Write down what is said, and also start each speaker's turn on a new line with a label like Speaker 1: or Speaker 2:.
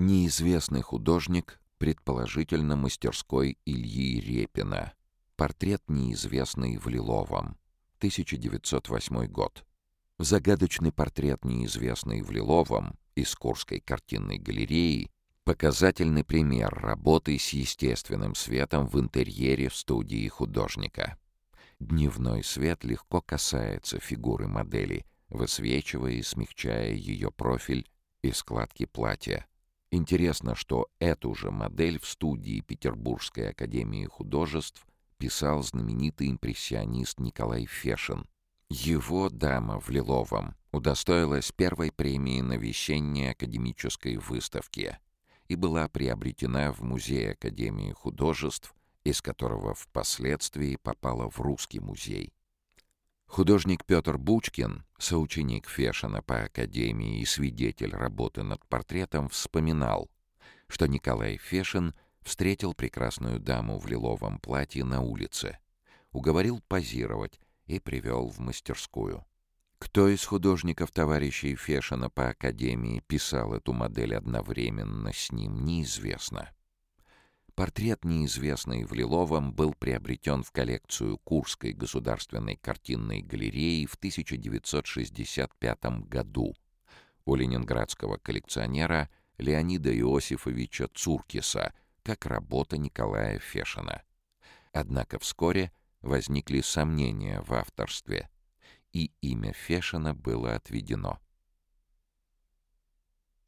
Speaker 1: Неизвестный художник, предположительно мастерской Ильи Репина. Портрет неизвестный в Лиловом. 1908 год. Загадочный портрет неизвестный в Лиловом из Курской картинной галереи показательный пример работы с естественным светом в интерьере студии художника. Дневной свет легко касается фигуры модели, высвечивая и смягчая ее профиль и складки платья. Интересно, что эту же модель в студии Петербургской академии художеств писал знаменитый импрессионист Николай Фешин. Его «Дама в лиловом» удостоилась первой премии на весенней академической выставке и была приобретена в Музее Академии художеств, из которого впоследствии попала в Русский музей. Художник Петр Бучкин, соученик Фешина по Академии и свидетель работы над портретом, вспоминал, что Николай Фешин встретил прекрасную даму в лиловом платье на улице, уговорил позировать и привел в мастерскую. Кто из художников товарищей Фешина по Академии писал эту модель одновременно с ним, неизвестно. Портрет неизвестный в Лиловом был приобретен в коллекцию Курской государственной картинной галереи в 1965 году у ленинградского коллекционера Леонида Иосифовича Цуркиса как работа Николая Фешина. Однако вскоре возникли сомнения в авторстве, и имя Фешина было отведено.